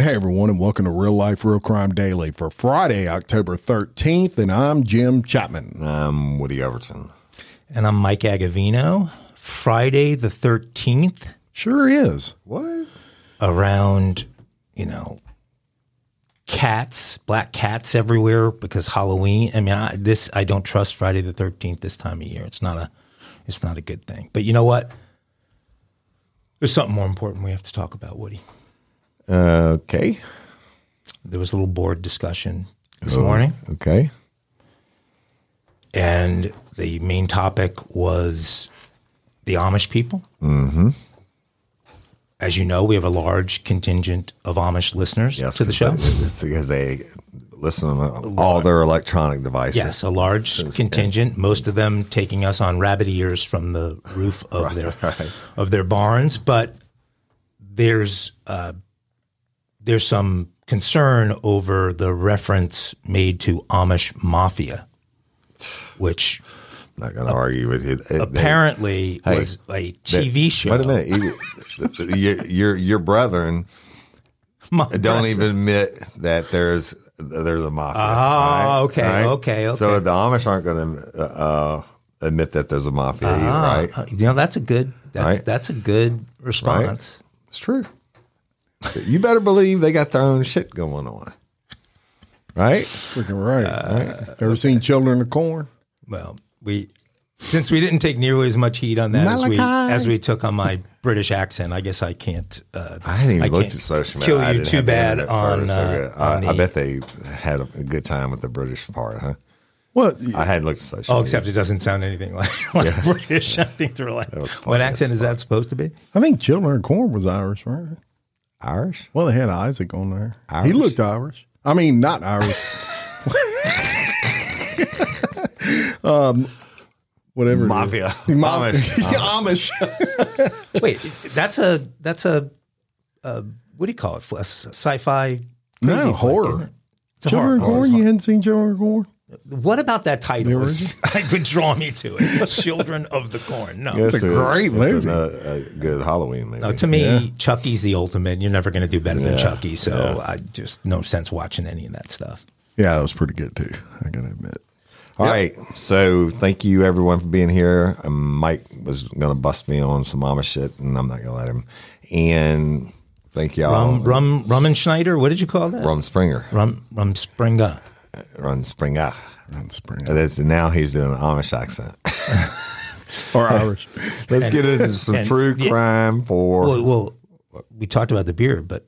Hey everyone, and welcome to Real Life Real Crime Daily for Friday, October 13th. And I'm Jim Chapman. I'm Woody Overton. And I'm Mike Agovino. Friday the 13th, Sure is. What? around, you know, cats, black cats everywhere because Halloween. I mean, I, this, I don't trust Friday the 13th this time of year. It's not a, it's not a good thing. But you know what? There's something more important we have to talk about, Woody. Okay. There was a little board discussion this morning. Okay. and the main topic was the Amish people. Mm-hmm. As you know, we have a large contingent of Amish listeners Yes. to the show. Because they listen on all their electronic devices. Yes, a large contingent. Most of them taking us on rabbit ears from the roof of their of their barns. But there's uh, there's some concern over the reference made to Amish mafia, which I'm not going to argue with you. It- they- apparently Hey, was a they- TV show. Wait a minute. You- your, your your brethren My don't brother. even admit that there's there's a mafia. Oh, okay, okay, okay. So the Amish aren't going to uh, admit that there's a mafia either, Ah, right? uh, You know, that's a good. That's Right. that's a good response. It's true. You better believe they got their own shit going on, right? Freaking right. right? Ever seen Children of Corn? Well, we since we didn't take nearly as much heat on that as we as we took on my British accent. I guess I can't. Uh, I hadn't even I looked at social media. Kill I you didn't too bad on. first, uh, good. I, on I the- bet they had a, a good time with the British part, huh? Well, I hadn't looked at social media. Oh, media. except it doesn't sound anything like, like British. I think they're like, what accent as is that supposed to be? I think Children of Corn was Irish, right? Irish. Well, they had Isaac on there. He looked Irish. I mean, not Irish. um, whatever. it is. Mafia. Ma- Amish. Amish. Wait, that's a that's a, a what do you call it? A sci-fi? No, crazy horror. isn't? It's a Children horror. You hadn't seen Children of Corn? What about that title? Was, would draw me to it. Children of the Corn. No. It's a great movie. a, a good Halloween movie. No, to me, Yeah. Chucky's the ultimate. You're never going to do better than Chucky. So I just no sense watching any of that stuff. Yeah, that was pretty good too. I gotta admit. All right. So thank you everyone for being here. Um, Mike was going to bust me on some Amish shit, and I'm not going to let him. And thank y'all. Rum, rum, rum and Schneider. What did you call that? Rum Springer. rum, rum Springer. Rum Springer. On spring. And that's, now he's doing an Amish accent. Or Irish. Let's get into some and- true yeah. crime for. Well, well, we talked about the beard, but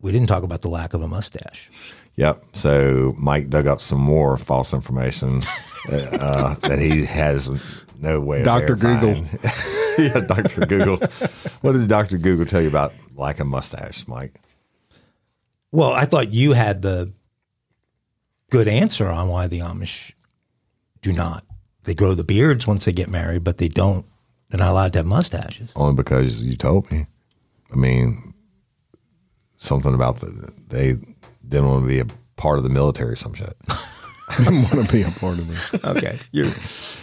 we didn't talk about the lack of a mustache. Yep. So Mike dug up some more false information uh, uh, that he has no way of Dr. Google. yeah, Dr. Google. what did Dr. Google tell you about lack a mustache, Mike? Well, I thought you had the good answer on why the Amish do not. They grow the beards once they get married, but they don't. They're not allowed to have mustaches. Only because you told me. I mean, something about the they didn't want to be a part of the military, or some shit. I want to be a part of this. Okay, you're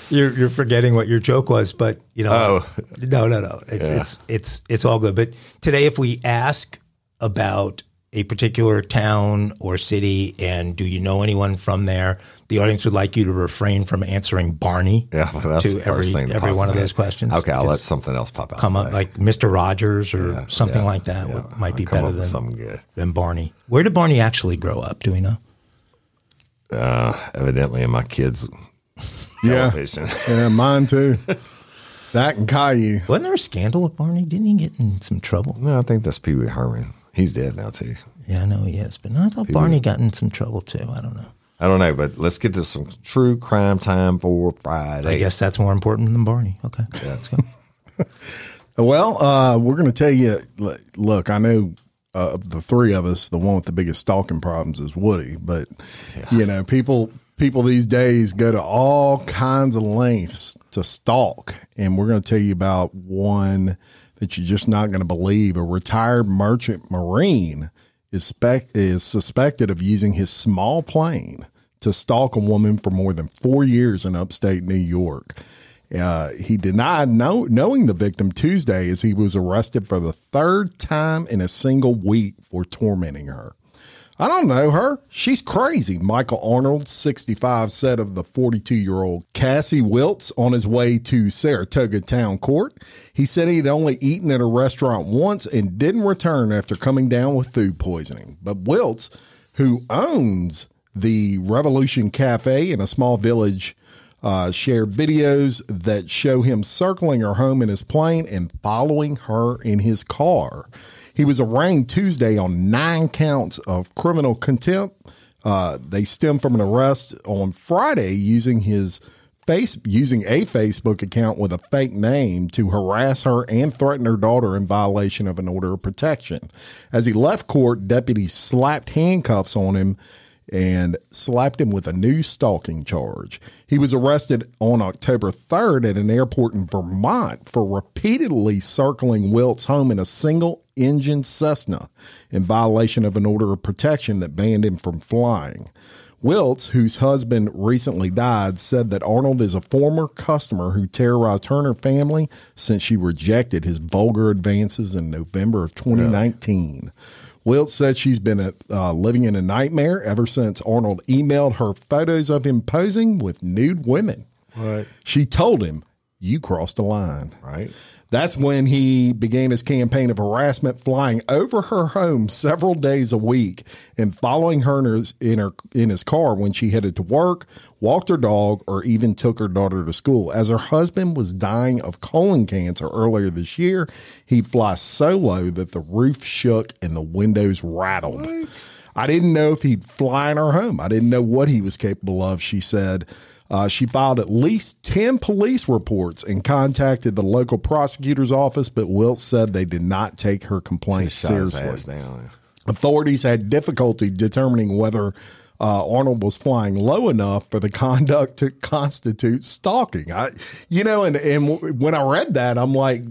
you're you're forgetting what your joke was, but you know, Oh. no, no, no, it, it's it's it's all good. But today, if we ask about a particular town or city, and do you know anyone from there, the audience would like you to refrain from answering Barney. Yeah, well, that's to the every first thing. every one of those questions. Okay, I'll let something else pop out. come up like Mr. Rogers or Yeah, something yeah, like that. yeah. might be better than good. than Barney. Where did Barney actually grow up? Do we know? Uh, evidently, in my kids' Yeah. television. Yeah, mine too. That and Caillou. Wasn't there a scandal with Barney? Didn't he get in some trouble? no, I think that's Pee Wee Herman. He's dead now too. Yeah, I know he is, but I thought Barney got in some trouble too. I don't know. I don't know, but let's get to some true crime time for Friday. I guess that's more important than Barney. Okay, let's go. Well, uh, we're going to tell you. Look, I know uh, of the three of us, the one with the biggest stalking problems is Woody. But you know, people people these days go to all kinds of lengths to stalk, and we're going to tell you about one that you're just not going to believe. A retired merchant marine is spec- is suspected of using his small plane to stalk a woman for more than four years in upstate New York. Uh, he denied know, knowing the victim Tuesday as he was arrested for the third time in a single week for tormenting her. I don't know her. She's crazy, Michael Arnold, 65, said of the 42 year old Cassie Wiltz on his way to Saratoga Town Court. He said he had only eaten at a restaurant once and didn't return after coming down with food poisoning. But Wiltz, who owns the Revolution Cafe in a small village uh, shared videos that show him circling her home in his plane and following her in his car. He was arraigned Tuesday on nine counts of criminal contempt. Uh, they stem from an arrest on Friday using his face using a Facebook account with a fake name to harass her and threaten her daughter in violation of an order of protection. As he left court, deputies slapped handcuffs on him and slapped him with a new stalking charge. He was arrested on October 3rd at an airport in Vermont for repeatedly circling Wilt's home in a single engine Cessna in violation of an order of protection that banned him from flying. Wiltz, whose husband recently died, said that Arnold is a former customer who terrorized her and her family since she rejected his vulgar advances in November of 2019. Wiltz said she's been uh, living in a nightmare ever since Arnold emailed her photos of him posing with nude women. Right. She told him, You crossed a line. Right. That's when he began his campaign of harassment, flying over her home several days a week and following her in, his, in her in his car when she headed to work, walked her dog, or even took her daughter to school. As her husband was dying of colon cancer earlier this year, he'd fly so low that the roof shook and the windows rattled. I didn't know if he'd fly in her home. I didn't know what he was capable of, she said. Uh, she filed at least 10 police reports and contacted the local prosecutor's office, but Wiltz said they did not take her complaint seriously. Authorities had difficulty determining whether uh, Arnold was flying low enough for the conduct to constitute stalking. I, you know, and and w- when I read that, I'm like,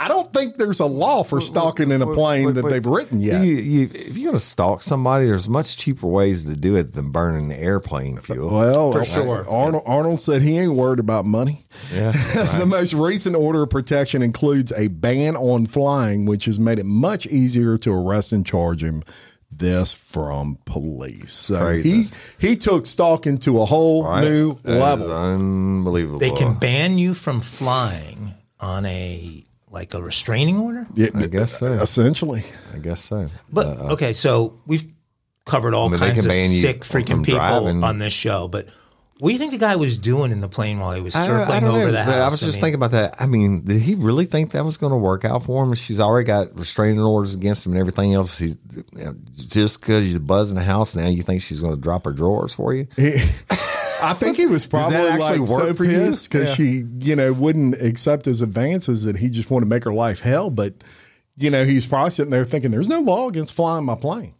I don't think there's a law for stalking in a plane Wait, that wait. they've written yet. You, you, if you're going to stalk somebody, there's much cheaper ways to do it than burning the airplane fuel. Well, For Ar- sure. Arnold, Arnold said he ain't worried about money. yeah. the most recent order of protection includes a ban on flying, which has made it much easier to arrest and charge him. This from police. So Crazy. he he took stalking to a whole Right? new That is level. unbelievable. They can ban you from flying on a like a restraining order. Yeah, I guess so. Essentially, I guess so. But okay, so we've covered all I mean, kinds of sick freaking people driving. on this show. But what do you think the guy was doing in the plane while he was I- I circling over know, the house? I was just mean, thinking about that. I mean, did he really think that was going to work out for him? She's already got restraining orders against him and everything else. He, just because you're buzzing the house now, you think she's going to drop her drawers for you? I think he was probably actually like work so for you? pissed because Yeah. she, you know, wouldn't accept his advances that he just wanted to make her life hell. But you know, he's probably sitting there thinking, "There's no law against flying my plane."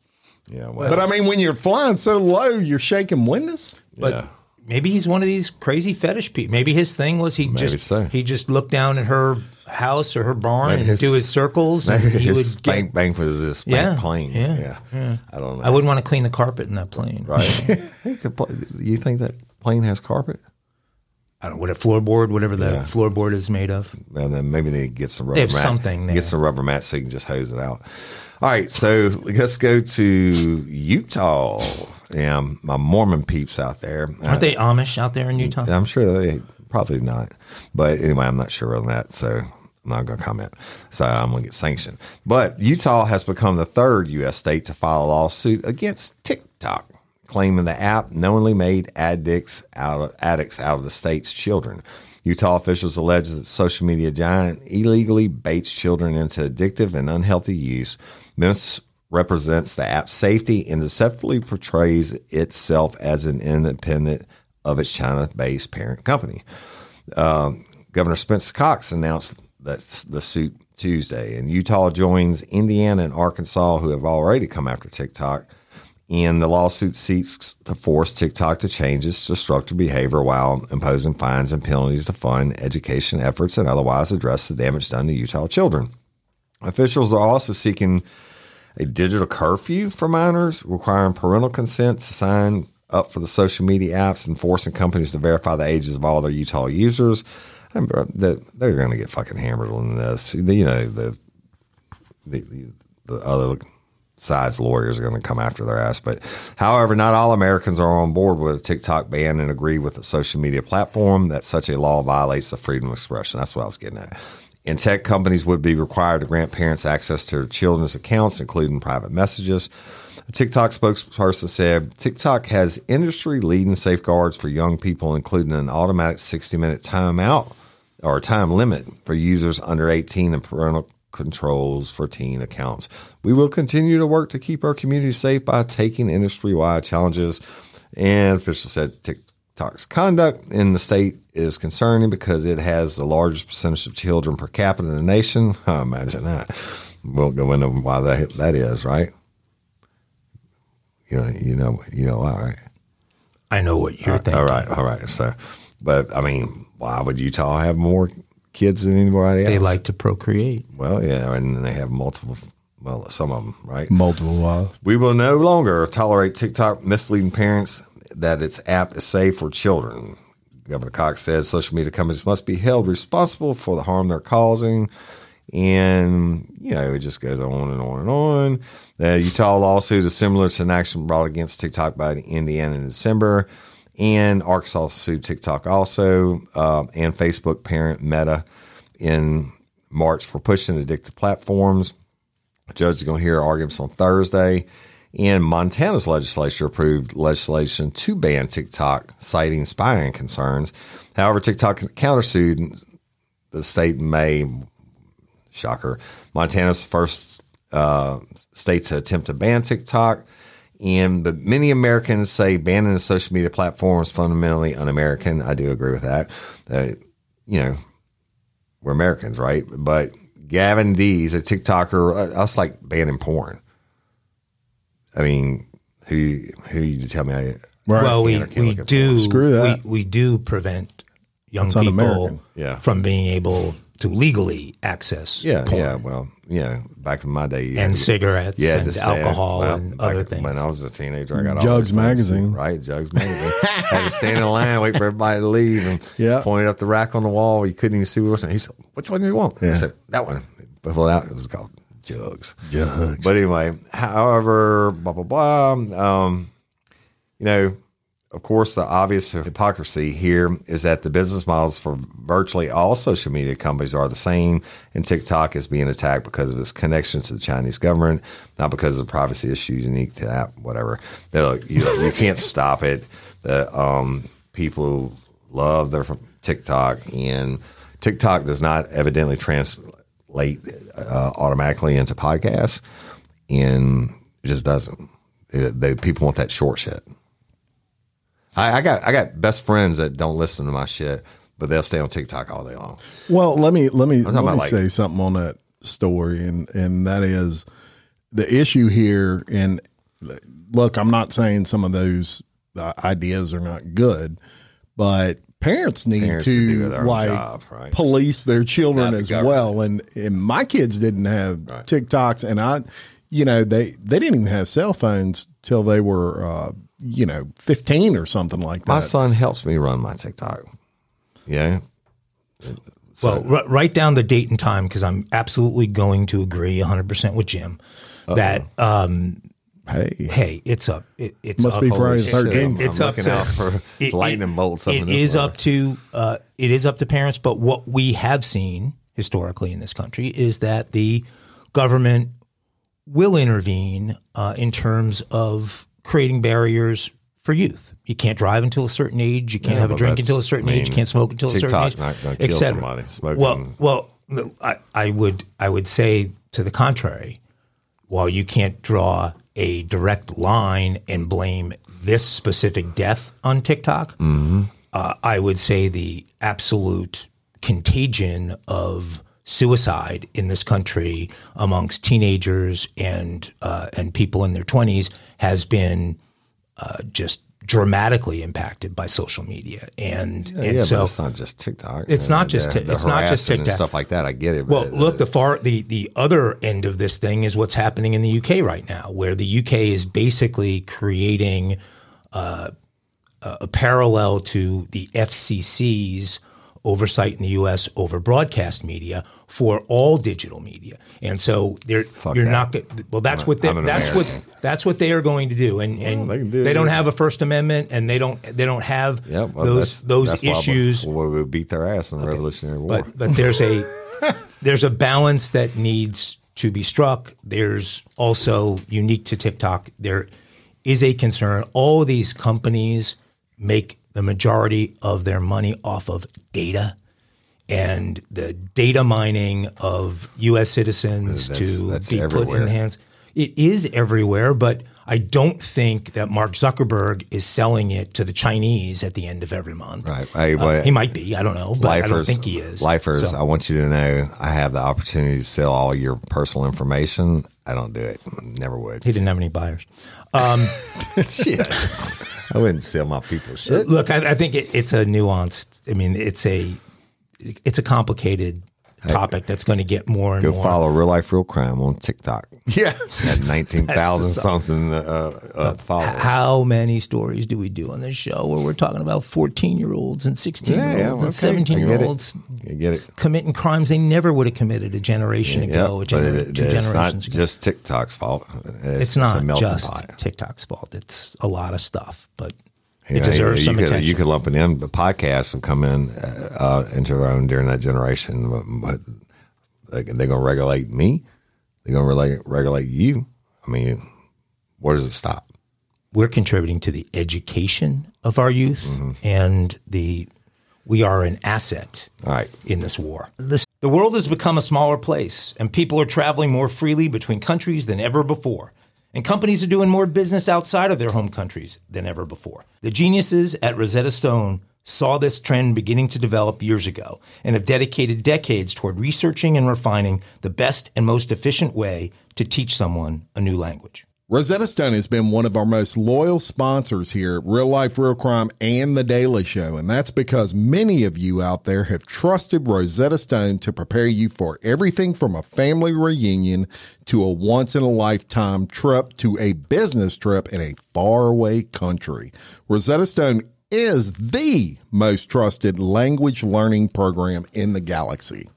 Yeah. Well, But I mean, when you're flying so low, you're shaking windows. But Yeah. maybe he's one of these crazy fetish people. Maybe his thing was he Maybe just so. he just looked down at her house or her barn Maybe and his- do his circles. And he his would spank get, bank was his spank Yeah, plane. yeah, Yeah. I don't know. I wouldn't want to clean the carpet in that plane. Right. He could play- you think that plane has carpet? I don't know what a floorboard, whatever the Yeah. floorboard is made of. And then maybe they get some rubber have mat. something there. Get some rubber mats so you can just hose it out. All right, so let's go to Utah. Yeah, my Mormon peeps out there. Aren't they Amish out there in mm, Utah? I'm sure they probably not. But anyway, I'm not sure on that. So I'm not going to comment. So I'm going to get sanctioned. But Utah has become the third U.S. state to file a lawsuit against TikTok, claiming the app knowingly made addicts out of, addicts out of the state's children. Utah officials allege that social media giant illegally baits children into addictive and unhealthy use, misrepresents the app's safety, and deceptively portrays itself as an independent of its China-based parent company. Um, Governor Spencer Cox announced that the suit Tuesday. And Utah joins Indiana and Arkansas, who have already come after TikTok. And the lawsuit seeks to force TikTok to change its destructive behavior while imposing fines and penalties to fund education efforts and otherwise address the damage done to Utah children. Officials are also seeking a digital curfew for minors, requiring parental consent to sign up for the social media apps and forcing companies to verify the ages of all their Utah users. That they're going to get fucking hammered on this. You know the the, the other side's lawyers are going to come after their ass. But however, not all Americans are on board with a TikTok ban and agree with the social media platform that such a law violates the freedom of expression. That's what I was getting at. And tech companies would be required to grant parents access to their children's accounts, including private messages. A TikTok spokesperson said TikTok has industry leading safeguards for young people, including an automatic 60 minute timeout or time limit for users under 18 and parental controls for teen accounts. We will continue to work to keep our community safe by taking industry wide challenges. And officials said TikTok's conduct in the state is concerning because it has the largest percentage of children per capita in the nation. I imagine that. Won't go into why that, that is, right? You know, you know, you know why, right? I know what you're thinking. All right, all right. So, but I mean, why would Utah have more kids than anybody else. They like to procreate. Well, yeah, and they have multiple. Well, some of them, right? Multiple wives. We will no longer tolerate TikTok misleading parents that its app is safe for children. Governor Cox says social media companies must be held responsible for the harm they're causing. And, you know, it just goes on and on and on. The Utah lawsuit is similar to an action brought against TikTok by the Indiana in December. And Arkansas sued TikTok also uh, and Facebook parent Meta in March for pushing addictive platforms. The judge is going to hear arguments on Thursday. And Montana's legislature approved legislation to ban TikTok, citing spying concerns. However, TikTok countersued the state in May. Shocker. Montana's first uh, state to attempt to ban TikTok. And but many Americans say banning a social media platform is fundamentally un-American. I do agree with that. Uh, you know, we're Americans, right? But Gavin Dees, a TikToker, uh, us like banning porn. I mean, who who you tell me? I, Right. Well, we, Can't- can't we do Screw that. We, we do prevent young That's people. Yeah. from being able to legally access yeah, porn yeah. Well, yeah. Back in my day, you and to- cigarettes Yeah, and alcohol well, and other things. When I was a teenager, I got all Jugs those things, magazine. right? Jugs magazine. had to stand in line, wait for everybody to leave, and Yeah. pointed up the rack on the wall. You couldn't even see what was. He said, "Which one do you want?" I said, "That one." But pulled out, it was called Jugs. Jugs. But anyway, however, blah blah blah. Um, you know, of course, the obvious hypocrisy here is that the business models for virtually all social media companies are the same, and TikTok is being attacked because of its connection to the Chinese government, not because of the privacy issues unique to that. Whatever, you, you can't stop it. The um, people love their TikTok, and TikTok does not evidently translate uh, automatically into podcasts, and it just doesn't. It, they, people want that short shit. I, I got I got best friends that don't listen to my shit, but they'll stay on TikTok all day long. Well, let me let me let me like- say something on that story, and and that is the issue here. And look, I'm not saying some of those uh, ideas are not good, but parents need Parents to, to do their own like job, right? police their children Not the as well. And and my kids didn't have TikToks, and I, you know, they they didn't even have cell phones till they were. Uh, you know, 15 or something like that. My son helps me run my TikTok. Yeah, well, r- write down the date and time because I'm absolutely going to agree 100% with Jim that um, hey, hey, it's up. It, it's Must up. be Friday the Shit, 13th. It's I'm up looking to- out for It- lightning bolts. up It this is up to uh, it is up to parents, but what we have seen historically in this country is that the government will intervene uh, in terms of creating barriers for youth. You can't drive until a certain age. You can't Yeah, have a drink until a certain I age. You can't smoke until a certain age. not kill somebody smoking. Well, well, I, I would I would say to the contrary. While you can't draw a direct line and blame this specific death on TikTok, uh, I would say the absolute contagion of suicide in this country amongst teenagers and uh, and people in their twenties has been uh, just dramatically impacted by social media, and and yeah, so but it's not just TikTok. It's not just the, the it's not just and TikTok. stuff like that. I get it. Well, look, uh, the far the the other end of this thing is what's happening in the UK right now, where the UK is basically creating uh, a parallel to the FCC's oversight in the US over broadcast media for all digital media. And so they're you're that. not well that's what they, I'm that's American. what that's what they are going to do and and they they, do don't have a first amendment and they don't they don't have yeah, well, those that's, those that's why we- issues we, beat their ass in the Revolutionary War. but but there's a there's a balance that needs to be struck. There's also unique to TikTok. There is a concern. All of these companies make the majority of their money off of data and the data mining of U.S. citizens That's- to that's be put in the hands. It is everywhere, but I don't think that Mark Zuckerberg is selling it to the Chinese at the end of every month. Right. Hey, Uh, he might be. I don't know, but I don't think he is. Lifers, So- I want you to know I have the opportunity to sell all your personal information. I don't do it. Never would. He didn't have any buyers. Um, shit. I wouldn't sell my people's shit. Look, I, I think it, it's a nuanced. I mean, it's a it's a complicated topic that's going to get more and Go more. follow Real Life Real Crime on TikTok. Yeah. At 19,000 something uh, uh, followers. How many stories do we do on this show where we're talking about fourteen year olds and sixteen Yeah, year yeah, olds okay. and seventeen I year get it. olds You get it. committing crimes they never would have committed a generation Yeah, ago, a but it, two it's not generations ago. just TikTok's fault. It's, It's not melting just pot. TikTok's fault. It's a lot of stuff, but You it know, deserves you some could, attention. You could lump it in, but podcasts have come in uh, into their own during that generation. But, but they, they're going to regulate me. They're going to regulate, regulate you. I mean, where does it stop? we're contributing to the education of our youth Mm-hmm. and the we are an asset All right. in this war. This, the world has become a smaller place and people are traveling more freely between countries than ever before. And companies are doing more business outside of their home countries than ever before. The geniuses at Rosetta Stone saw this trend beginning to develop years ago and have dedicated decades toward researching and refining the best and most efficient way to teach someone a new language. Rosetta Stone has been one of our most loyal sponsors here at Real Life Real Crime and The Daily Show, and that's because many of you out there have trusted Rosetta Stone to prepare you for everything from a family reunion to a once in a lifetime trip to a business trip in a faraway country. Rosetta Stone is the most trusted language learning program in the galaxy.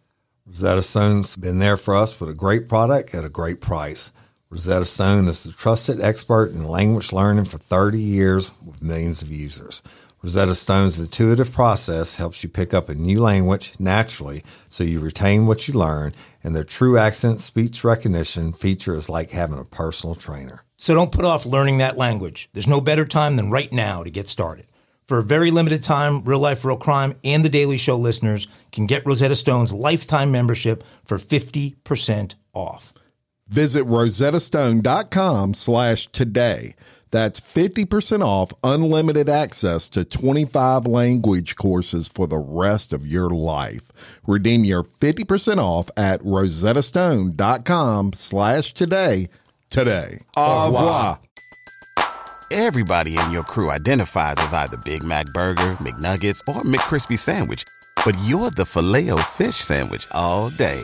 Rosetta Stone's been there for us with a great product at a great price. Rosetta Stone is the trusted expert in language learning for 30 years with millions of users. Rosetta Stone's intuitive process helps you pick up a new language naturally so you retain what you learn, and their true accent speech recognition feature is like having a personal trainer. So don't put off learning that language. There's no better time than right now to get started. For a very limited time, Real Life Real Crime and The Daily Show listeners can get Rosetta Stone's lifetime membership for 50% off. Visit rosettastone.com slash today. That's 50% off unlimited access to 25 language courses for the rest of your life. Redeem your 50% off at rosettastone.com slash today today. Au revoir. Everybody in your crew identifies as either Big Mac Burger, McNuggets, or McCrispy Sandwich. But you're the filet fish Sandwich all day.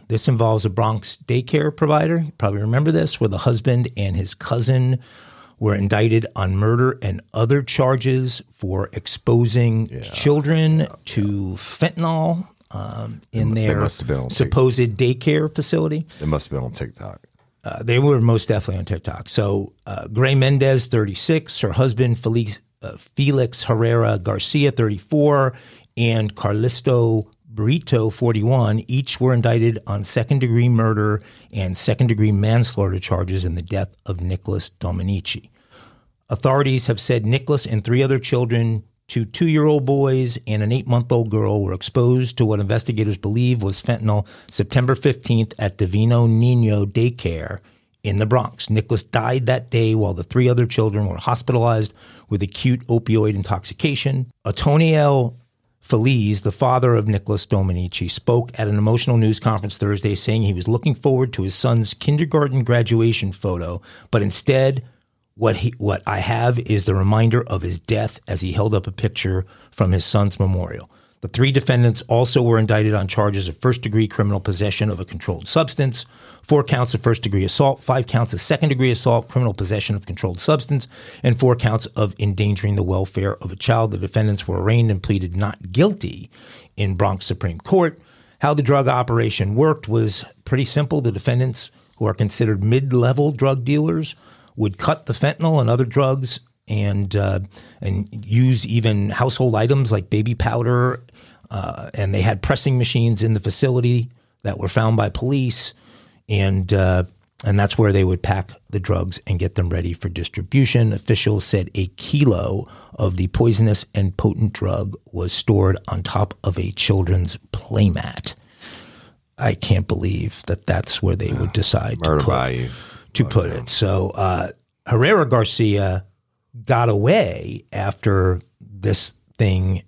This involves a Bronx daycare provider. You probably remember this, where the husband and his cousin were indicted on murder and other charges for exposing children to fentanyl um, in They their must have been supposed daycare facility. It must have been on TikTok. Uh, they were most definitely on TikTok. So uh, Grei Mendez, 36, her husband Felix, uh, Felix Herrera Garcia, 34, and Carlisto Brito, 41, each were indicted on second degree murder and second degree manslaughter charges in the death of Nicholas Dominici. Authorities have said Nicholas and three other children, two two year old boys and an eight month old girl, were exposed to what investigators believe was fentanyl September 15th at Divino Nino Daycare in the Bronx. Nicholas died that day while the three other children were hospitalized with acute opioid intoxication. Antoniel Feliz, the father of Nicholas Dominici, spoke at an emotional news conference Thursday saying he was looking forward to his son's kindergarten graduation photo, but instead, what he what I have is the reminder of his death as he held up a picture from his son's memorial. The three defendants also were indicted on charges of first degree criminal possession of a controlled substance, four counts of first degree assault, five counts of second degree assault, criminal possession of controlled substance, and four counts of endangering the welfare of a child. The defendants were arraigned and pleaded not guilty in Bronx Supreme Court. How the drug operation worked was pretty simple. The defendants, who are considered mid level drug dealers, would cut the fentanyl and other drugs and uh, and use even household items like baby powder uh, and they had pressing machines in the facility that were found by police, and uh, and that's where they would pack the drugs and get them ready for distribution. Officials said a kilo of the poisonous and potent drug was stored on top of a children's playmat. I can't believe that that's where they would decide to put, to put it. So uh, Herrera Garcia got away after this thing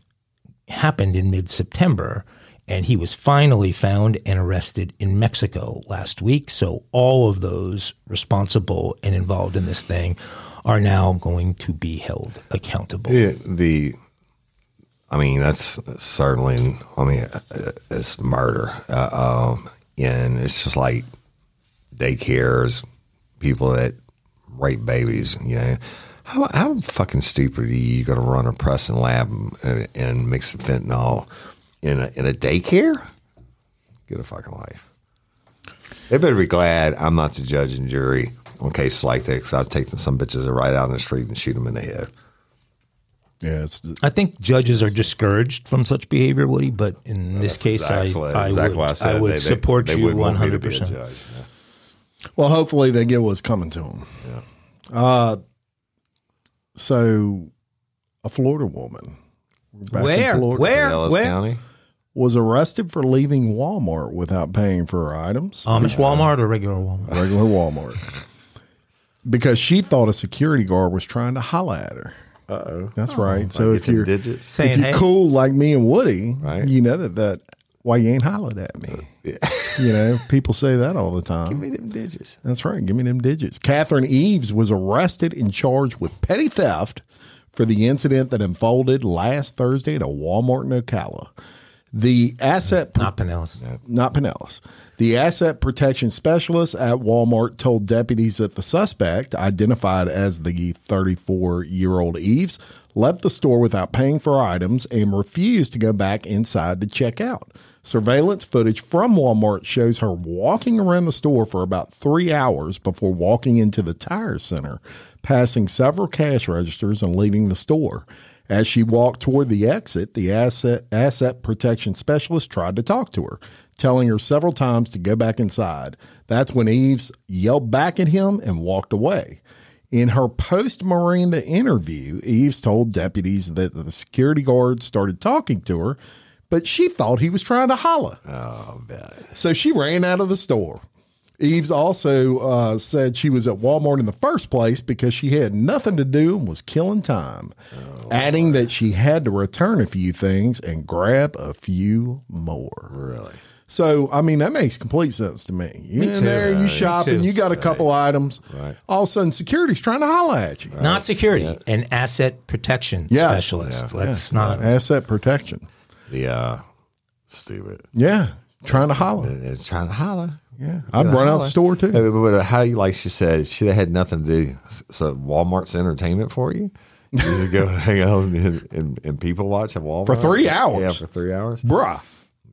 happened in mid September. And he was finally found and arrested in Mexico last week. So all of those responsible and involved in this thing are now going to be held accountable. The, I mean, that's certainly, I mean, it's murder. Uh, um, and it's just like daycares, people that rape babies, you know. How, how fucking stupid are you going to run a pressing lab and, and mix fentanyl in a, in a daycare? Get a fucking life. They better be glad I'm not the judge and jury on cases like that because I've taken some bitches that right out in the street and shoot them in the head. Yeah, it's I think judges are discouraged from such behavior, Woody. But in this case, exactly, I, I exactly would, why I said would they- they- support they you wouldn't one want me to hundred be a percent. well. Hopefully, they get what's coming to them. Uh, so a Florida woman we're in Where? Florida, Where? Ellis Where? County. was arrested for leaving Walmart without paying for her items. Amish Walmart or regular Walmart? regular Walmart. Because she thought a security guard was trying to holler at her. Uh oh. That's right. So Like if you're digits. if Saying, you're hey, cool like me and Woody, Right. you know that that why you ain't hollered at me. Uh, you know, people say that all the time. Give me them digits. That's right. Give me them digits. Catherine Eves was arrested and charged with petty theft for the incident that unfolded last Thursday at a Walmart in Ocala. The asset not Pinellas. not Pinellas. The asset protection specialist at Walmart told deputies that the suspect, identified as the 34 year old Eves, left the store without paying for items and refused to go back inside to check out. Surveillance footage from Walmart shows her walking around the store for about three hours before walking into the tire center, passing several cash registers and leaving the store. As she walked toward the exit, the asset asset protection specialist tried to talk to her, telling her several times to go back inside. That's when Eves yelled back at him and walked away. In her post Miranda interview, Eves told deputies that the security guard started talking to her, but she thought he was trying to holler. Oh, man. So she ran out of the store. Eves also uh, said she was at Walmart in the first place because she had nothing to do and was killing time, adding that she had to return a few things and grab a few more. Really? So, I mean, that makes complete sense to me. You in too. there, Uh, you me shopping, you got a couple items. Right. All of a sudden, security's trying to holler at you. Not security, an asset protection Yes. specialist. Let's not. Asset protection. The, uh, stupid. Yeah, trying to holler. They're trying to holler. Yeah, I'd run out the store too. Hey, but, but how you like she said should have had nothing to do. So Walmart's entertainment for you. You just go hang out and, and, and people watch at Walmart For three hours. Yeah, for three hours. Bruh,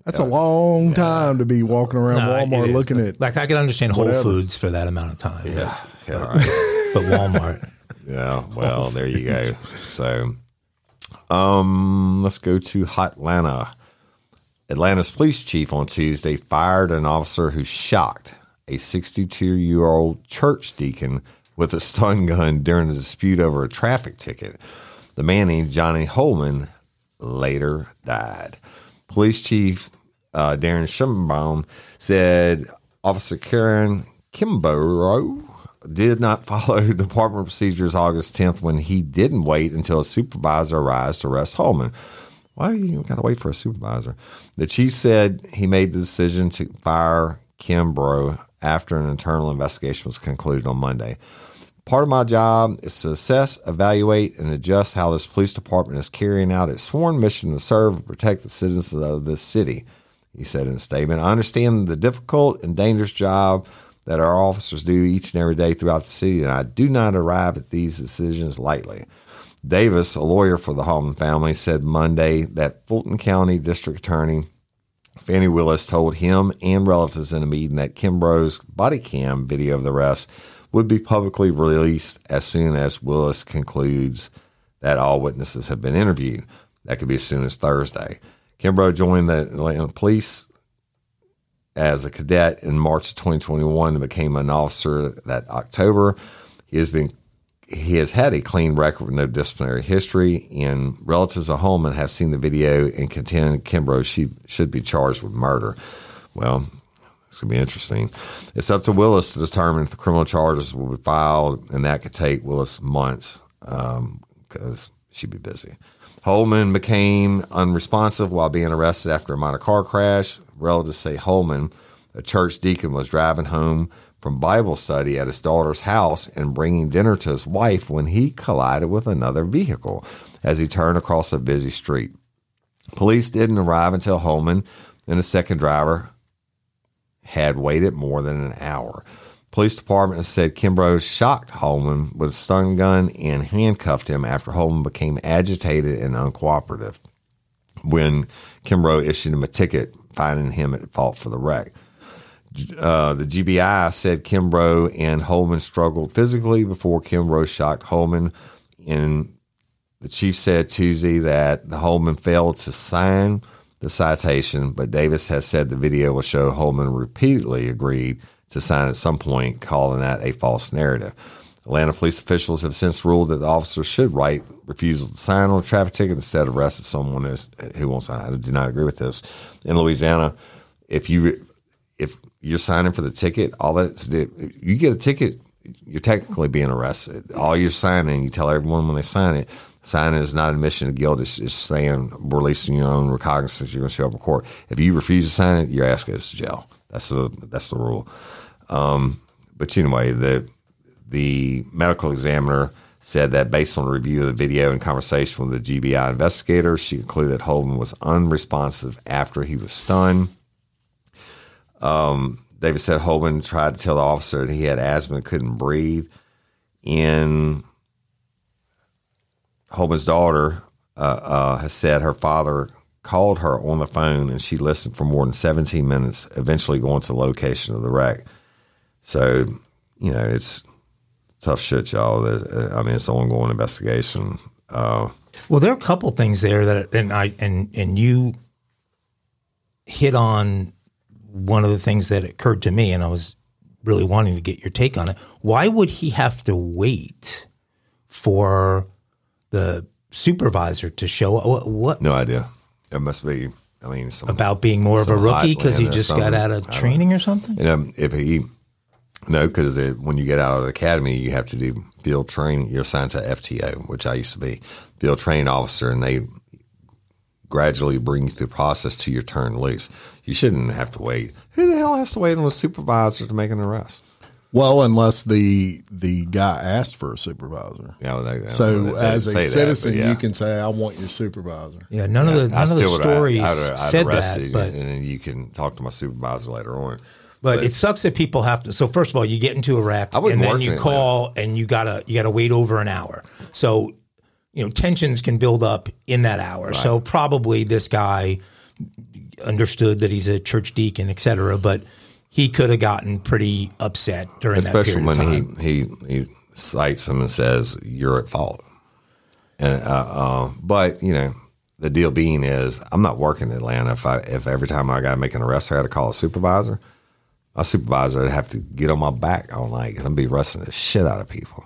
that's a long time to be walking around No, Walmart looking at. Like I can understand Whole Whatever. Foods for that amount of time. Yeah. yeah all right. But Walmart. Yeah, well, there you go. So, um, let's go to Hotlanta. Atlanta's police chief on Tuesday fired an officer who shocked a 62 year old church deacon with a stun gun during a dispute over a traffic ticket. The man named Johnny Hollman later died. Police Chief uh, Darin Schierbaum said Officer Kiran Kimbrough did not follow department procedures August 10th when he didn't wait until a supervisor arrived to arrest Hollman. Why do you got to wait for a supervisor? The chief said he made the decision to fire Kimbrough after an internal investigation was concluded on Monday. Part of my job is to assess, evaluate, and adjust how this police department is carrying out its sworn mission to serve and protect the citizens of this city, he said in a statement. I understand the difficult and dangerous job that our officers do each and every day throughout the city, and I do not arrive at these decisions lightly. Davis, a lawyer for the Hollman family, said Monday that Fulton County District Attorney Fani Willis told him and relatives in a meeting that Kimbrough's body cam video of the arrest would be publicly released as soon as Willis concludes that all witnesses have been interviewed. That could be as soon as Thursday. Kimbrough joined the Atlanta Police as a cadet in March of 2021 and became an officer that October. He has been he has had a clean record with no disciplinary history, and relatives of Hollman have seen the video and contend Kimbrough she should be charged with murder. Well, it's going to be interesting. It's up to Willis to determine if the criminal charges will be filed, and that could take Willis months because um, she'd be busy. Hollman became unresponsive while being arrested after a minor car crash. Relatives say Hollman, a church deacon, was driving home from Bible study at his daughter's house and bringing dinner to his wife when he collided with another vehicle as he turned across a busy street. Police didn't arrive until Hollman and a second driver had waited more than an hour. Police department said Kimbrough shocked Hollman with a stun gun and handcuffed him after Hollman became agitated and uncooperative. When Kimbrough issued him a ticket, finding him at fault for the wreck. Uh, the GBI said Kimbrough and Hollman struggled physically before Kimbrough shocked Hollman. And the chief said Tuesday that the Hollman failed to sign the citation, but Davis has said the video will show Hollman repeatedly agreed to sign at some point, calling that a false narrative. Atlanta police officials have since ruled that the officer should write refusal to sign on a traffic ticket instead of arresting someone who won't sign. I do not agree with this. In Louisiana, if you if you're signing for the ticket, all that you get a ticket, you're technically being arrested. All you're signing, you tell everyone when they sign it, signing is not admission of guilt. It's, it's saying releasing your own recognizance. You're going to show up in court. If you refuse to sign it, your ass goes to jail. That's the that's the rule. Um, but anyway, the the medical examiner said that based on a review of the video and conversation with the GBI investigator, she concluded that Hollman was unresponsive after he was stunned. Um, David said Hollman tried to tell the officer that he had asthma and couldn't breathe. And Hollman's daughter uh, uh, has said her father called her on the phone and she listened for more than 17 minutes, eventually going to the location of the wreck. So, you know, it's tough shit, y'all. Uh, I mean, it's an ongoing investigation. Uh, well, there are a couple things there that, and I and and you hit on one of the things that occurred to me, and I was really wanting to get your take on it. Why would he have to wait for the supervisor to show up? What? what? No idea. It must be. I mean, some, about being more of a rookie because he just got out of training or something. You know, if he no, because when you get out of the academy, you have to do field training. You're assigned to FTO, which I used to be field training officer, and they gradually bring you through the process to your turn loose. You shouldn't have to wait. Who the hell has to wait on a supervisor to make an arrest? Well, unless the the guy asked for a supervisor. Yeah, they, so they, they as a citizen, that, yeah. you can say, "I want your supervisor." Yeah, none yeah, of the none of the stories I, I'd, I'd said that, you, but and you can talk to my supervisor later on. But, but, it sucks that people have to. So first of all, you get into a wreck, and then you call, and you gotta you gotta wait over an hour. So you know tensions can build up in that hour. Right. So probably this guy understood that he's a church deacon, et cetera, but he could have gotten pretty upset during Especially that when he, he he cites him and says you're at fault. And uh, uh, but you know the deal being is, I'm not working in Atlanta. If I if every time I got to make an arrest, I got to call a supervisor. My supervisor would have to get on my back all night because I'm be wrestling the shit out of people.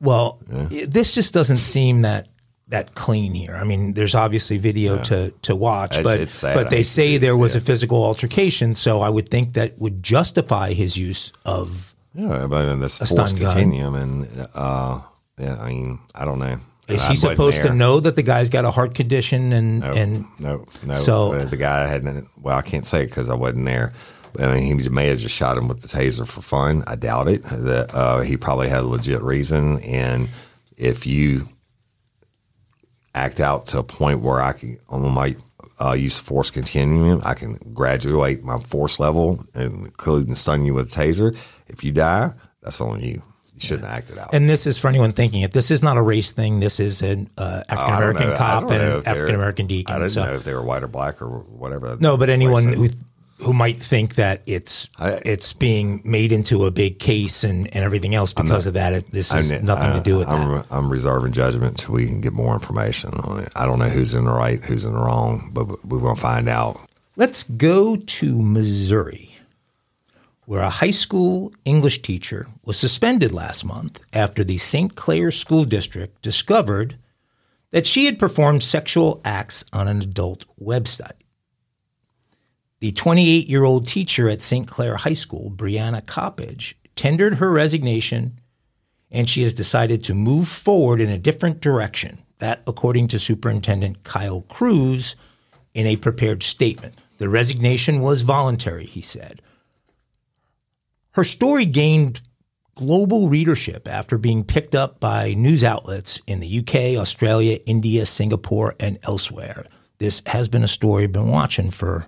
Well, it- this just doesn't seem that that clean here. I mean, there's obviously video to to watch, It's- but it's but they say there was yeah. a physical altercation, so I would think that would justify his use of. Yeah, but in this force continuum, and uh, yeah, I mean, I don't know. Is he supposed to know that the guy's got a heart condition and No, and no, no. So- Uh, the guy hadn't. Well, I can't say because I wasn't there. I mean, he may have just shot him with the taser for fun. I doubt it. That uh, he probably had a legit reason. And if you act out to a point where I can on my uh, use of force continuum, I can graduate my force level, and including stun you with a taser. If you die, that's on you. You shouldn't act acted out. And this is for anyone thinking it. This is not a race thing. This is an uh, African American. Cop and African American deacon. I didn't so- know if they were white or black or whatever. No, but anyone who who might think that it's I- it's being made into a big case and, and everything else because of that. It, this has nothing to do with I'm, that. I'm reserving judgment until we can get more information on it. I don't know who's in the right, who's in the wrong, but we're going to find out. Let's go to Missouri, where a high school English teacher was suspended last month after the St. Clair School District discovered that she had performed sexual acts on an adult website. The 28 year old teacher at St. Clair High School, Brianna Coppage, tendered her resignation and she has decided to move forward in a different direction. That, according to Superintendent Kyle Kruse, in a prepared statement. The resignation was voluntary, he said. Her story gained global readership after being picked up by news outlets in the UK, Australia, India, Singapore, and elsewhere. This has been a story I've been watching for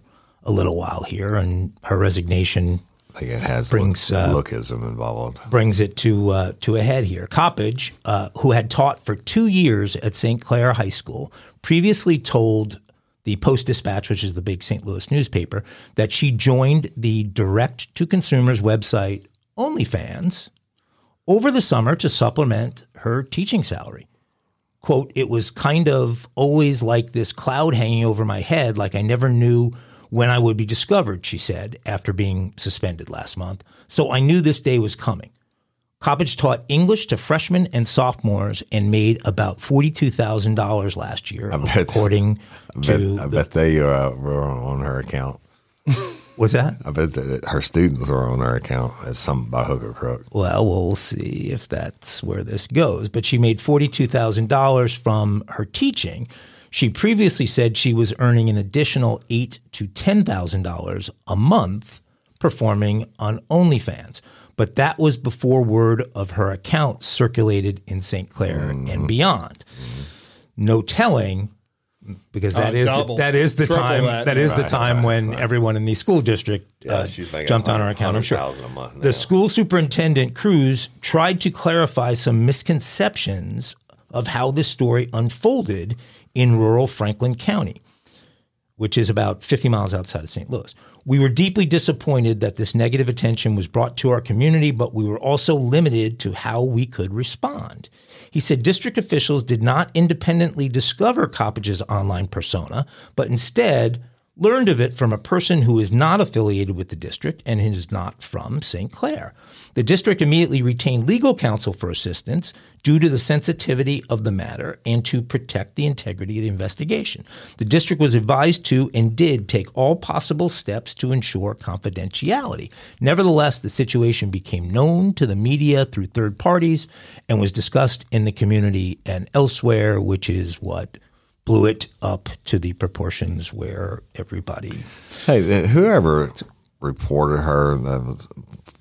a little while here, and her resignation it has Brings, look, uh, lookism involved. brings it to uh, to a head here. Coppage, uh, who had taught for two years at St. Clair High School, previously told the Post Dispatch, which is the big St. Louis newspaper, that she joined the direct to consumers website OnlyFans over the summer to supplement her teaching salary. Quote, it was kind of always like this cloud hanging over my head, like I never knew when I would be discovered, she said, after being suspended last month. So I knew this day was coming. Coppage taught English to freshmen and sophomores and made about $42,000 last year, bet- according I to. bet, I the- bet they uh, were on her account. what's that? I bet that her students were on her account as some by hook or crook. Well, we'll see if that's where this goes. But she made $42,000 from her teaching. She previously said she was earning an additional eight to $10,000 a month performing on OnlyFans. But that was before word of her account circulated in St. Clair and beyond. No telling because that Uh, is double, the, that is the time that. that is the time right, when everyone in the school district uh, she's making jumped on her account. I'm sure. a month. The school superintendent Kruse tried to clarify some misconceptions of how this story unfolded in rural Franklin County, which is about 50 miles outside of St. Louis. We were deeply disappointed that this negative attention was brought to our community, but we were also limited to how we could respond. He said district officials did not independently discover Coppage's online persona, but instead learned of it from a person who is not affiliated with the district and is not from St. Clair. The district immediately retained legal counsel for assistance due to the sensitivity of the matter and to protect the integrity of the investigation. The district was advised to and did take all possible steps to ensure confidentiality. Nevertheless, the situation became known to the media through third parties and was discussed in the community and elsewhere, which is what blew it up to the proportions where everybody Hey, whoever reported her that was,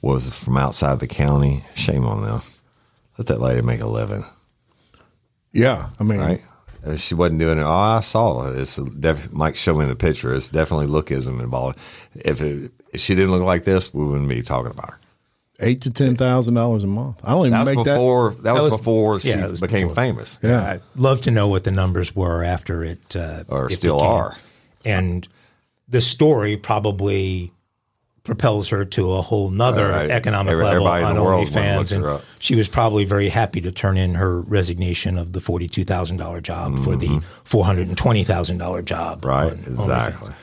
was from outside the county, shame on them. Let that lady make a living, Yeah, I mean, right? If she wasn't doing it, oh, I saw it. It's def- Mike showed me the picture. It's definitely lookism involved. If, it, if she didn't look like this, we wouldn't be talking about her. Eight to ten thousand dollars a month. I don't even That make before. That, was, was- before she yeah, was became before. famous. that. Yeah, I'd love to know what the numbers were after it, uh, Or it still became- are. And the story probably propels her to a whole nother Right. economic Every- level on the world and OnlyFans, and she was probably very happy to turn in her resignation of the forty-two thousand dollar job for the four hundred and twenty thousand dollar job. Mm-hmm. Right, on exactly.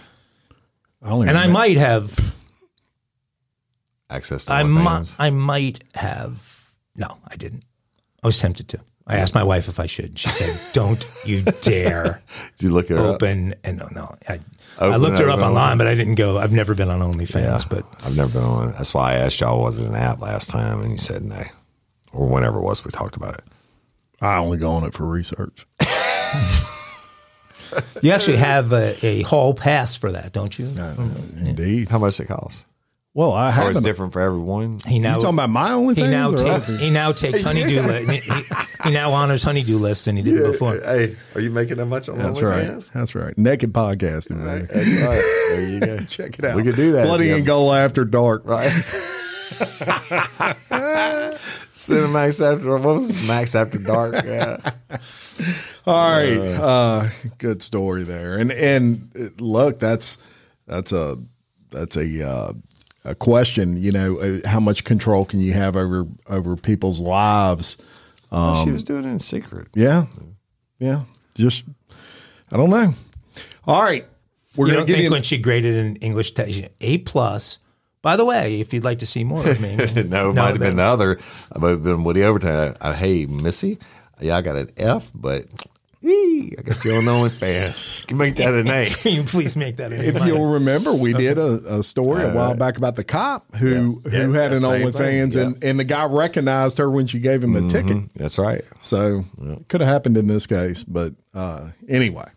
I And I remember- might have, Access to I OnlyFans. might, I might have. No, I didn't. I was tempted to. I asked my wife if I should. She said, "Don't you dare." Did you look it up? open and no, no. I, I looked her up up. online, but I didn't go. I've never been on OnlyFans, but I've never been on. That's why I asked y'all was it an app last time, and you said no, or whenever it was we talked about it. I only go on it for research. you actually have a, a hall pass for that, don't you? Indeed. How much it costs? Well, I Or have. it's different for everyone. He now talking about my OnlyFans? he now or take, he now takes honeydew list. He, he, he now honors honeydew lists than he did before. Hey, are you making that much on That's right. That's right. Naked podcasting. baby. That's right. There you go. Check it out. We could do that. Bloody yeah. and Gold After Dark. Right. Cinemax after what was this? Max after dark? Yeah. All right. Uh, good story there. And and uh, look, that's that's a that's a uh, a question. You know, uh, how much control can you have over over people's lives? she was doing it in secret. Yeah, yeah. Just I don't know. All right, we're You gonna don't think you. when she graded in English test A plus. By the way, if you'd like to see more of me, no, it might have been the other. It might have been Woody Overton. Uh, hey, Missy, yeah, I got an F, but ee, I got you on OnlyFans. Can make that an A. Can you please make that? A name? If you'll remember, we uh-huh. did a, a story a uh, while back about the cop who Yeah. who Yeah, had an the same OnlyFans, thing, and and the guy recognized her when she gave him a mm-hmm. ticket. That's right. So it could have happened in this case, but uh, anyway,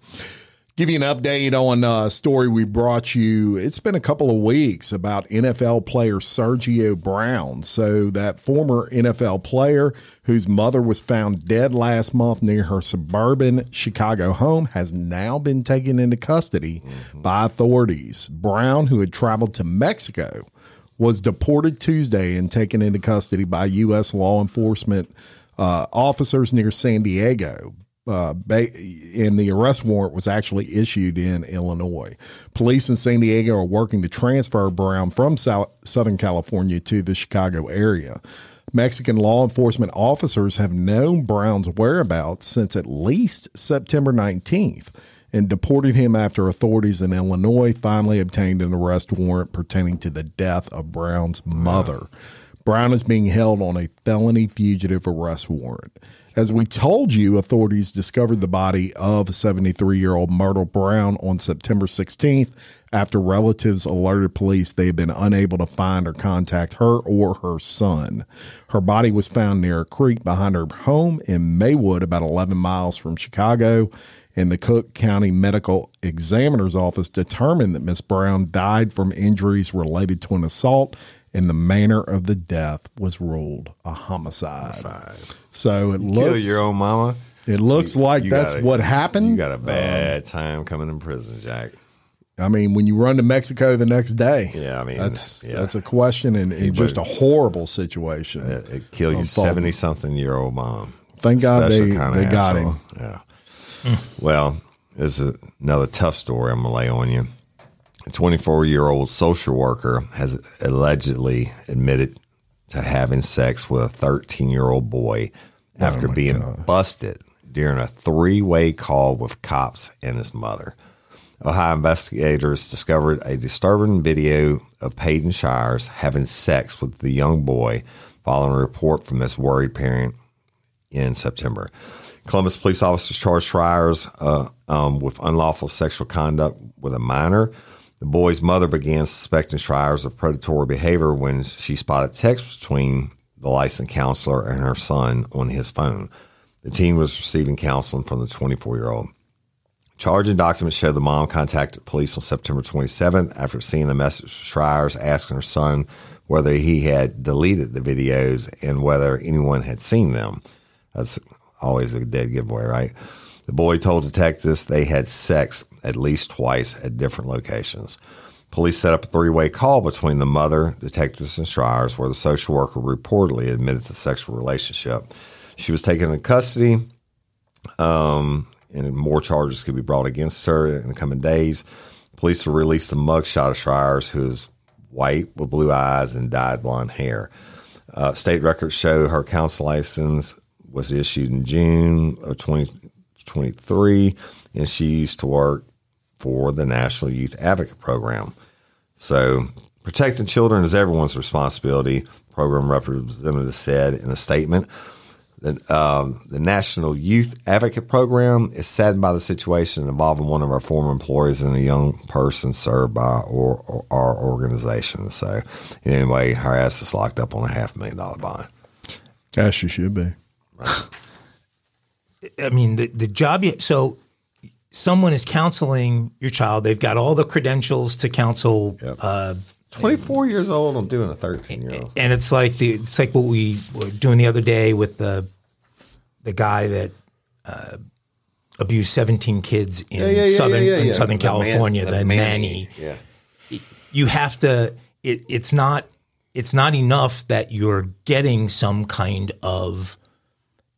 give you an update on a story we brought you. It's been a couple of weeks about NFL player Sergio Brown. So that former NFL player whose mother was found dead last month near her suburban Chicago home has now been taken into custody by authorities. Brown, who had traveled to Mexico, was deported Tuesday and taken into custody by U.S. law enforcement uh, officers near San Diego. Uh, and the arrest warrant was actually issued in Illinois. Police in San Diego are working to transfer Brown from Sou- Southern California to the Chicago area. Mexican law enforcement officers have known Brown's whereabouts since at least September 19th and deported him after authorities in Illinois finally obtained an arrest warrant pertaining to the death of Brown's mother. Brown is being held on a felony fugitive arrest warrant. As we told you, authorities discovered the body of 73 year old Myrtle Brown on September 16th after relatives alerted police they had been unable to find or contact her or her son. Her body was found near a creek behind her home in Maywood, about 11 miles from Chicago and the Cook County Medical Examiner's Office determined that Miss Brown died from injuries related to an assault, and the manner of the death was ruled a homicide. So it Kill looks your own mama. it looks like You that's a- what happened. You got a bad um, time coming in prison, Jack. I mean, when you run to Mexico the next day, Yeah, I mean, that's yeah. that's a question and, and just a horrible situation. It, it killed your seventy something year old mom. Thank God Special they- kinda they got him. Yeah. Well, this is another tough story I'm gonna lay on you. A 24 year old social worker has allegedly admitted to having sex with a 13 year old boy Oh after being busted during a three way call with cops and his mother. Ohio investigators discovered a disturbing video of Peyton Shires having sex with the young boy following a report from this worried parent in September. Columbus police officers charged Shires uh, um, with unlawful sexual conduct with a minor. The boy's mother began suspecting Shires of predatory behavior when she spotted texts between the licensed counselor and her son on his phone. The teen was receiving counseling from the 24 year old. Charging documents show the mom contacted police on September 27th after seeing the message from Shires asking her son whether he had deleted the videos and whether anyone had seen them. That's always a dead giveaway, right? The boy told detectives they had sex at least twice at different locations. Police set up a three way call between the mother, detectives, and Shires, where the social worker reportedly admitted the sexual relationship. She was taken into custody um, and more charges could be brought against her in the coming days. Police will release the mugshot of Shires, who is white with blue eyes and dyed blonde hair. Uh, state records show her council license was issued in June of 2023, and she used to work for the National Youth Advocate Program. So, protecting children is everyone's responsibility, program representative said in a statement. The, um, the National Youth Advocate Program is saddened by the situation involving one of our former employees and a young person served by or, or our organization. So, anyway, her ass is locked up on a half million dollar bond. As she should be. I mean, the, the job, you, so someone is counseling your child. They've got all the credentials to counsel. Uh, 24 years old, I'm doing a 13 year old. and it's like the it's like what we were doing the other day with the the guy that uh, abused 17 kids in southern in Southern California, the, nanny. Yeah. You have to. It, it's not. It's not enough that you're getting some kind of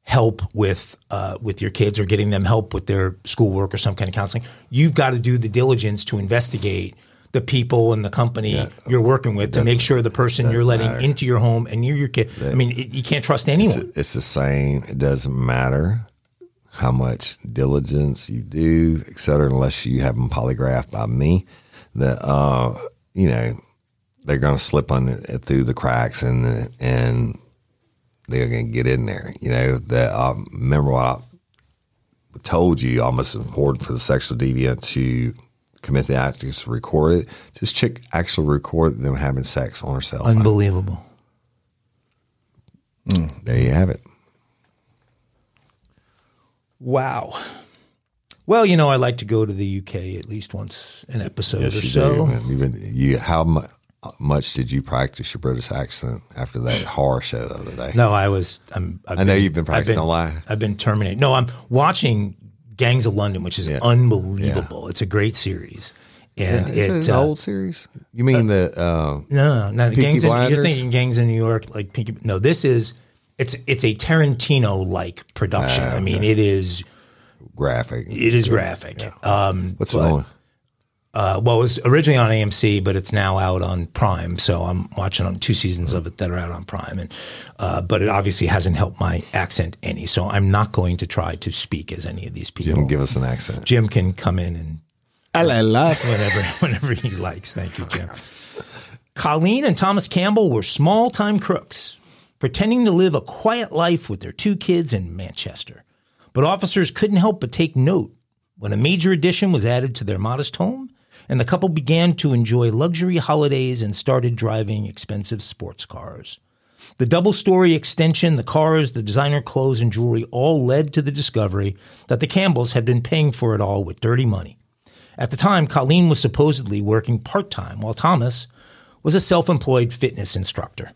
help with uh, with your kids or getting them help with their schoolwork or some kind of counseling. You've got to do the diligence to investigate the people and the company you're working with to make sure the person you're letting matter. into your home and you're your kid. I mean, it, you can't trust anyone. It's the same. It doesn't matter how much diligence you do, et cetera, unless you have them polygraphed by me. That uh, you know they're going to slip on through the cracks and and they're going to get in there. You know that. Um, remember what I told you? Almost important for the sexual deviant to commit the act is to record it. This chick actually recorded them having sex on her cell phone. Unbelievable. There you have it. Wow. Well, you know, I like to go to the UK at least once an episode Yes, or you so. do. man. You've been- you, how mu- much did you practice your British accent after that horror show the other day? No, I was. I'm, I've I know you've been practicing I've a lot. I've been terminated. No, I'm watching Gangs of London, which is Yeah. unbelievable. It's a great series, and Is it an uh, old series? You mean the uh, no, no, no. Peaky Gangs. In, you're thinking Gangs in New York, like Pinky. No, this is it's it's a Tarantino like production. Ah, I mean, it is graphic? it is graphic. Um, What's but- on? Uh, well, it was originally on AMC, but it's now out on Prime. So I'm watching on two seasons of it that are out on Prime, and uh, but it obviously hasn't helped my accent any. So I'm not going to try to speak as any of these people. Jim, give us an accent. Jim can come in and Hello. whenever whenever he likes. Thank you, Jim. Colleen and Thomas Campbell were small time crooks, pretending to live a quiet life with their two kids in Manchester. But officers couldn't help but take note when a major addition was added to their modest home, and the couple began to enjoy luxury holidays and started driving expensive sports cars. The double story extension, the cars, the designer clothes, and jewelry all led to the discovery that the Campbells had been paying for it all with dirty money. At the time, Colleen was supposedly working part time, while Thomas was a self employed fitness instructor.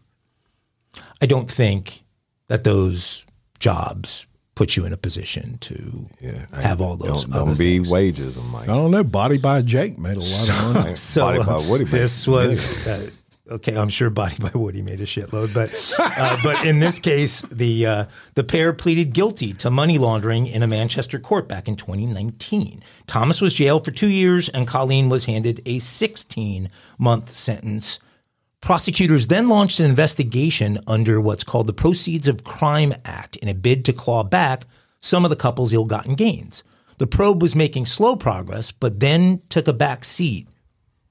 I don't think that those jobs put you in a position to have all those. Don't, don't be things. wages. I'm like I don't know. Body by Jake made a lot of money. So Body uh, by Woody makes this was uh, okay. I'm sure Body by Woody made a shitload, but uh, but in this case, the uh, the pair pleaded guilty to money laundering in a Manchester court back in 2019. Thomas was jailed for two years, and Colleen was handed a 16 month sentence. Prosecutors then launched an investigation under what's called the Proceeds of Crime Act in a bid to claw back some of the couple's ill gotten gains. The probe was making slow progress, but then took a back seat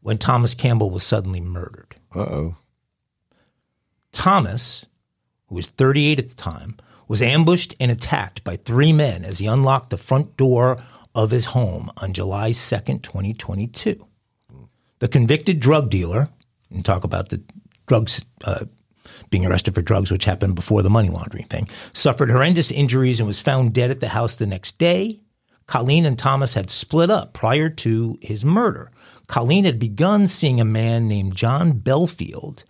when Thomas Campbell was suddenly murdered. uh oh. Thomas, who was 38 at the time, was ambushed and attacked by three men as he unlocked the front door of his home on July 2nd, 2022. The convicted drug dealer, and talk about the drugs, uh, being arrested for drugs, which happened before the money laundering thing, suffered horrendous injuries and was found dead at the house the next day. Colleen and Thomas had split up prior to his murder. Colleen had begun seeing a man named John Belfield,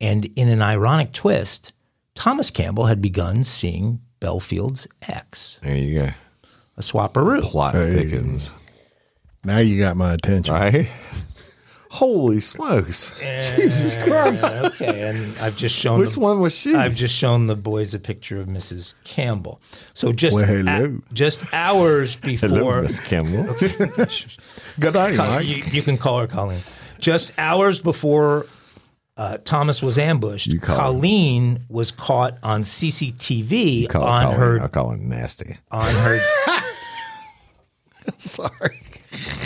and in an ironic twist, Thomas Campbell had begun seeing Belfield's ex, There you go. a swapperoo. Plot thickens. Now you got my attention. Right? Holy smokes. Jesus Christ. okay, and I've just shown Which the, one was she? I've just shown the boys a picture of Mrs. Campbell. So just Well, hello. just hours before Hello, Miss Campbell. Okay. Good Col- Mike. you, you can call her Colleen. Just hours before uh, Thomas was ambushed. Call her- Colleen was caught on CCTV on call it- her I call it nasty. on her. Sorry.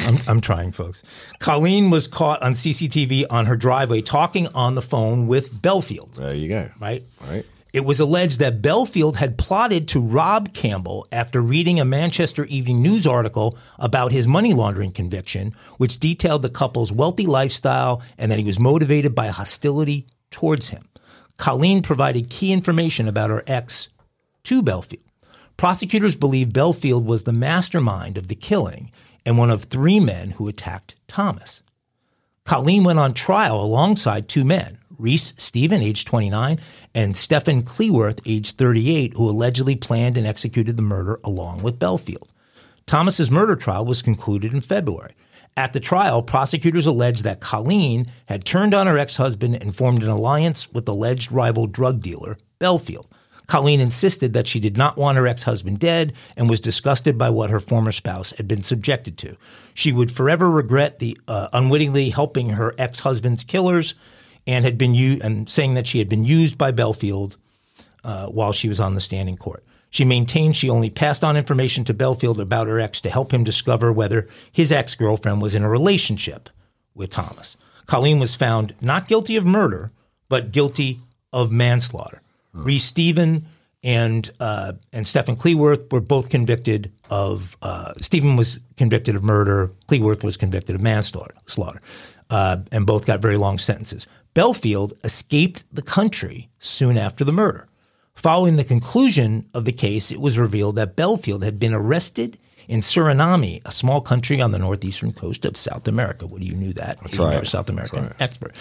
I'm, I'm trying, folks. Colleen was caught on CCTV on her driveway talking on the phone with Belfield. There you go. Right. Right. It was alleged that Belfield had plotted to rob Campbell after reading a Manchester Evening News article about his money laundering conviction, which detailed the couple's wealthy lifestyle and that he was motivated by hostility towards him. Colleen provided key information about her ex to Belfield. Prosecutors believe Belfield was the mastermind of the killing and one of three men who attacked Thomas. Colleen went on trial alongside two men, Reese Stephen, age 29, and Stephen Cleworth, age 38, who allegedly planned and executed the murder along with Belfield. Thomas's murder trial was concluded in February. At the trial, prosecutors alleged that Colleen had turned on her ex-husband and formed an alliance with alleged rival drug dealer, Belfield. Colleen insisted that she did not want her ex husband dead and was disgusted by what her former spouse had been subjected to. She would forever regret the uh, unwittingly helping her ex husband's killers and had been u- and saying that she had been used by Belfield uh, while she was on the standing court. She maintained she only passed on information to Belfield about her ex to help him discover whether his ex girlfriend was in a relationship with Thomas. Colleen was found not guilty of murder, but guilty of manslaughter. Reese Stephen and uh, and Stephen Cleworth were both convicted of. Uh, Stephen was convicted of murder. Cleworth was convicted of manslaughter, slaughter, uh, and both got very long sentences. Belfield escaped the country soon after the murder. Following the conclusion of the case, it was revealed that Belfield had been arrested in Suriname, a small country on the northeastern coast of South America. What do you knew that? That's right. You're a South American expert.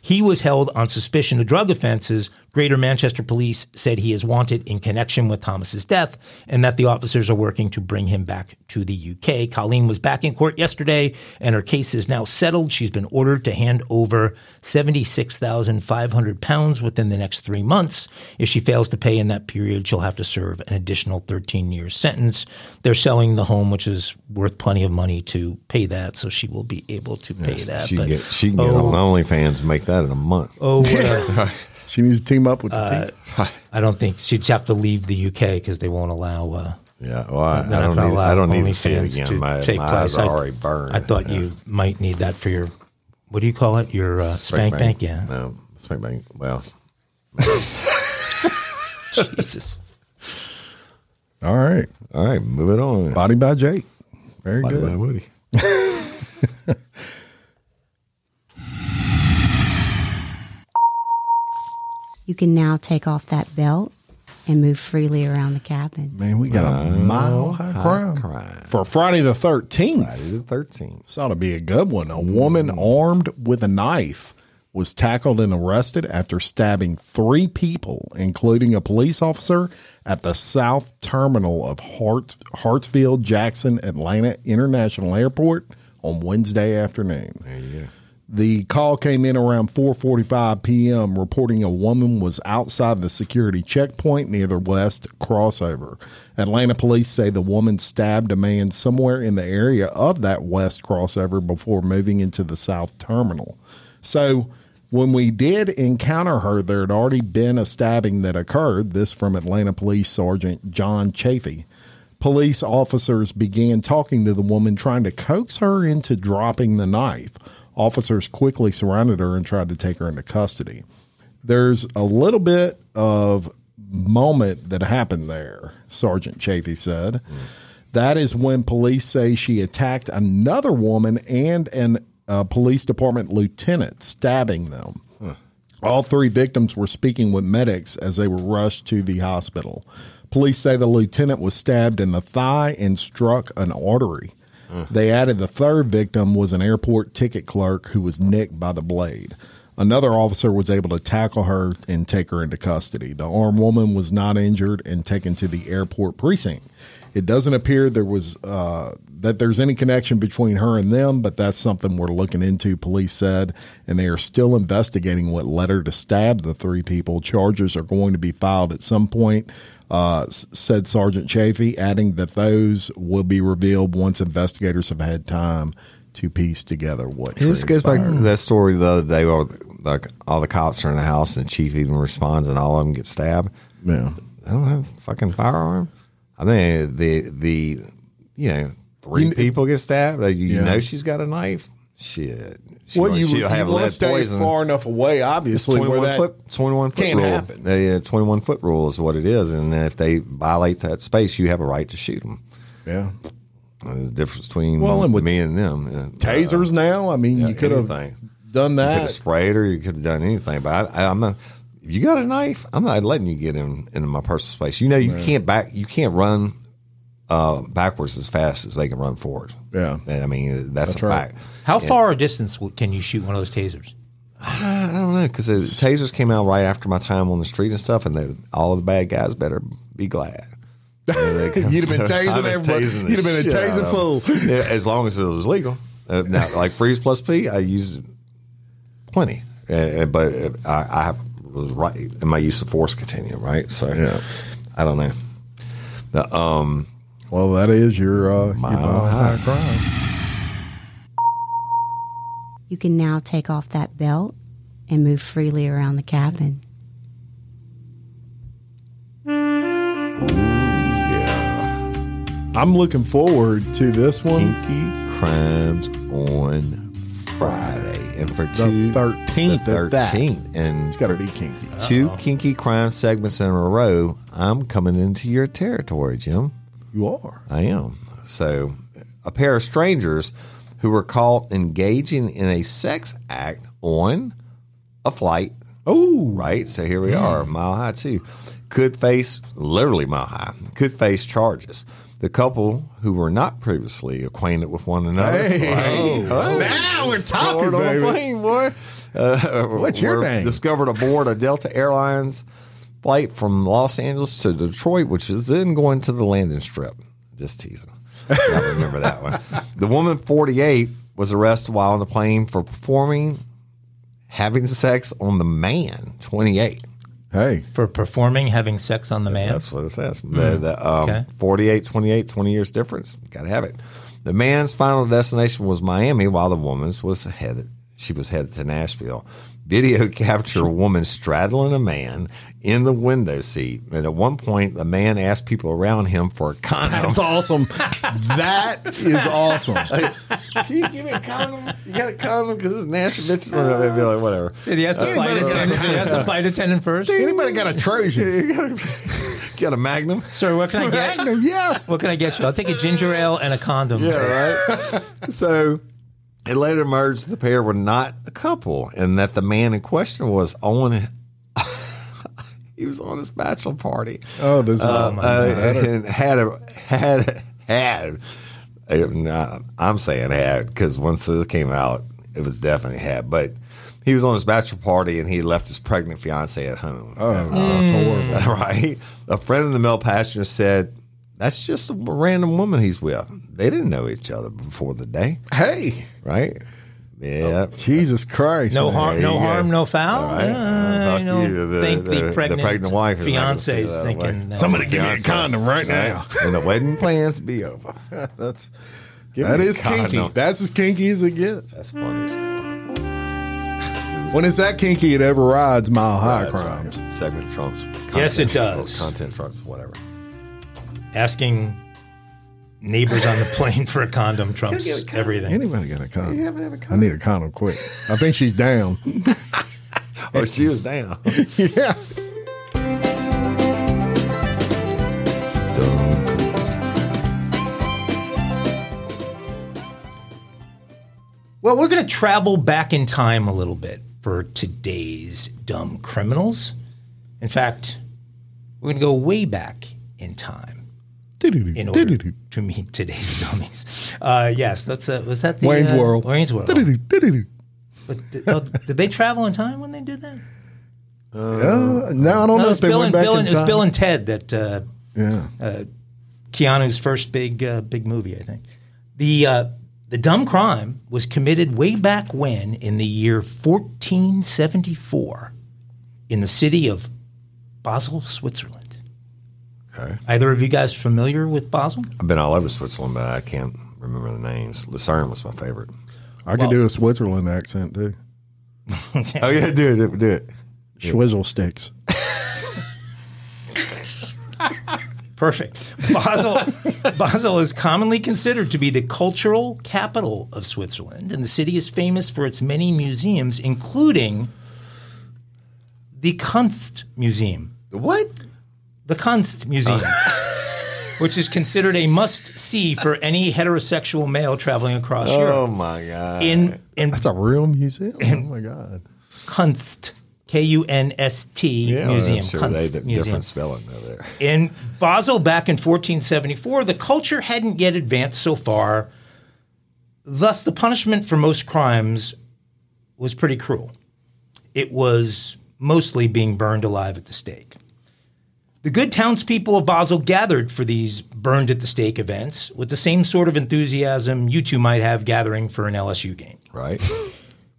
He was held on suspicion of drug offenses. Greater Manchester Police said he is wanted in connection with Thomas's death and that the officers are working to bring him back to the UK. Colleen was back in court yesterday and her case is now settled. She's been ordered to hand over 76,500 pounds within the next three months. If she fails to pay in that period, she'll have to serve an additional 13 years sentence. They're selling the home, which is worth plenty of money to pay that. So she will be able to pay that. She can But- get she can get oh, on OnlyFans and make that in a month. Oh, uh, She needs to team up with the team. I don't think she'd have to leave the UK because they won't allow. Uh, Yeah, well, I, I don't gonna need. I don't need to see it again. to My, take my place. eyes are I- already burned. I thought Yeah. you might need that for your. What do you call it? Your uh, spank, bank? Yeah. No, spank bank. Well, Jesus. All right. all right, moving on. Body by Jake. Very Body good. by Woody. You can now take off that belt and move freely around the cabin. Man, we got a mile high crime. crime. For Friday the 13th. Friday the thirteenth. This ought to be a good one. A woman mm. armed with a knife was tackled and arrested after stabbing three people, including a police officer, at the south terminal of Hart, Hartsfield Jackson Atlanta International Airport on Wednesday afternoon. The call came in around 4:45 p.m. reporting a woman was outside the security checkpoint near the west crossover. Atlanta police say the woman stabbed a man somewhere in the area of that west crossover before moving into the south terminal. So, when we did encounter her, there had already been a stabbing that occurred. This from Atlanta Police Sergeant John Chafee. Police officers began talking to the woman, trying to coax her into dropping the knife. Officers quickly surrounded her and tried to take her into custody. There's a little bit of moment that happened there, Sergeant Chafee said. That is when police say she attacked another woman and an uh, police department lieutenant, stabbing them. All three victims were speaking with medics as they were rushed to the hospital. Police say the lieutenant was stabbed in the thigh and struck an artery. They added the third victim was an airport ticket clerk who was nicked by the blade. Another officer was able to tackle her and take her into custody. The armed woman was not injured and taken to the airport precinct. It doesn't appear there was uh, that there's any connection between her and them, but that's something we're looking into. Police said, and they are still investigating what led her to stab the three people. Charges are going to be filed at some point, uh, said Sergeant Chafee, adding that those will be revealed once investigators have had time to piece together what. This goes back to that story the other day where like all the cops are in the house and the chief even responds and all of them get stabbed. Yeah. I don't have a fucking firearm. I think the the you know three You- people get stabbed. You Yeah. know she's got a knife. Shit. She, Well, you, she'll you have to lead stay poison. far enough away, obviously, where 21 that foot, 21 foot can't rule. happen. Uh, yeah, 21 foot rule is what it is. And if they violate that space, you have a right to shoot them. yeah. the difference between Well, and me and them. uh, tasers now. I mean, yeah, you could have done You could have that. sprayed her. You could have done anything. But I, I, I'm not. If you got a knife, I'm not letting you get in into my personal space. You know, you can't back. You can't run uh, backwards as fast as they can run forward. Yeah. And I mean that's, That's a right. fact. How far a distance can you shoot one of those tasers? I don't know because tasers came out right after my time on the street and stuff, and they, all of the bad guys better be glad. You'd have been tasing I've been everybody. tasing You'd have been a shit out tasing fool. Yeah, as long as it was legal. Uh, now, like freeze plus P, I use plenty, uh, uh, but uh, I, I have was right in my use of force continuum, right? So Yeah. I don't know. The, um, Well, that is your uh, your Mile mile high. high crime. You can now take off that belt and move freely around the cabin. yeah, I'm looking forward to this one. kinky crimes on Friday, and for The two, 13th the at that. 13th, and It's got to be kinky. two kinky crime segments in a row. I'm coming into your territory, Jim. You are. I am. So, a pair of strangers who were caught engaging in a sex act on a flight. Oh, Right. So here we hmm. are, mile high too. Could face literally mile high. Could face charges. The couple who were not previously acquainted with one another. Hey. Oh. oh, Now we're soared talking, on a baby. plane, boy. Uh, What's your name? Discovered aboard a Delta Airlines flight from Los Angeles to Detroit, which is then going to the landing strip. Just teasing. I remember that one. The woman, 48, was arrested while on the plane for performing having sex on the man, 28. hey, For performing having sex on the man? That's what it says. The, the, um, Okay. 48, 28, 20 years difference. Got to have it. The man's final destination was Miami, while the woman's was headed. She was headed to Nashville. Video captured a woman straddling a man in the window seat, and at one point, the man asked people around him for a condom. that's awesome. that is awesome. Can you give me a condom? You got a condom because it's nasty bitches. And they'd be like, whatever. Did he ask the uh, flight Anybody attendant? Did he ask the flight attendant first? Anybody got a Trojan? Got a Magnum? Sir, what can I get? Magnum, yes. What can I get you? I'll take a ginger ale and a condom. Yeah, right. so it later emerged the pair were not a couple, and that the man in question was on. he was on his bachelor party. Oh, this is uh, and had a had had. uh, nah, I'm saying had because once it came out, it was definitely had. But he was on his bachelor party and he left his pregnant fiance at home. oh, that's horrible. right? A friend of the male passenger said, "That's just a random woman he's with. They didn't know each other before the day, Hey, right? Yeah." Jesus Christ. No man. harm, There no you harm, no foul. All right. Uh, Fuck you know. The- think the, the- the pregnant, pregnant wife is not gonna see fiance is that thinking. way. uh, Somebody give me a condom right now. and the wedding plans be over. That's Give that me is kinky. condom. That's as kinky as it gets. That's funny as fuck. When it's that kinky, it ever rides mile high That's crimes. right. Segment trumps. Yes, it does. Content trumps whatever. Asking neighbors on the plane for a condom trumps everything. Anybody got a condom? You haven't had a I condom. need a condom quick. I think she's down. Oh, she was down. yeah. Well, we're going to travel back in time a little bit for today's dumb criminals. In fact, we're going to go way back in time in order to meet today's dummies. Uh, yes, that's uh, was that the Wayne's uh, World. Wayne's World. But did, oh, did they travel in time when they did that? Uh, no, I don't No, know if they Bill went and back Bill in and, it was. Bill and Ted that uh, yeah. Keanu's first big uh, big movie, I think. The uh, the dumb crime was committed way back when in the year 1474 in the city of Basel, Switzerland. Okay. Either of you guys familiar with Basel? I've been all over Switzerland, but I can't remember the names. Lucerne was my favorite. I could Well- do a Switzerland accent too. Oh yeah, do it, do it. Swizzle sticks. Perfect. Basel, Basel is commonly considered to be the cultural capital of Switzerland, and the city is famous for its many museums, including the Kunst Museum. What? The Kunst Museum, oh. which is considered a must see for any heterosexual male traveling across Oh Europe. Oh my god. In in That's a real museum. Oh my god. Kunst, K U N S T yeah, Museum. I'm sure Kunst they did Museum. different spelling over there. In Basel back in 1474, the culture hadn't yet advanced so far. Thus, the punishment for most crimes was pretty cruel. It was mostly being burned alive at the stake. The good townspeople of Basel gathered for these burned at the stake events with the same sort of enthusiasm you two might have gathering for an LSU game. Right?